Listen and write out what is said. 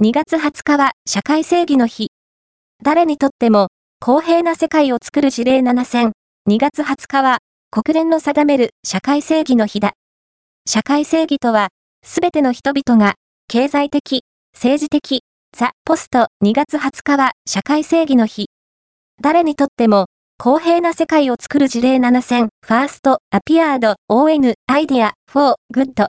2月20日は社会正義の日。誰にとっても公平な世界を作る事例7選。2月20日は国連の定める社会正義の日だ。社会正義とは、すべての人々が経済的、政治的、ザ・ポスト2月20日は社会正義の日。誰にとっても公平な世界を作る事例7選。ファースト、アピアード、ON、アイデア、フォー、グッド。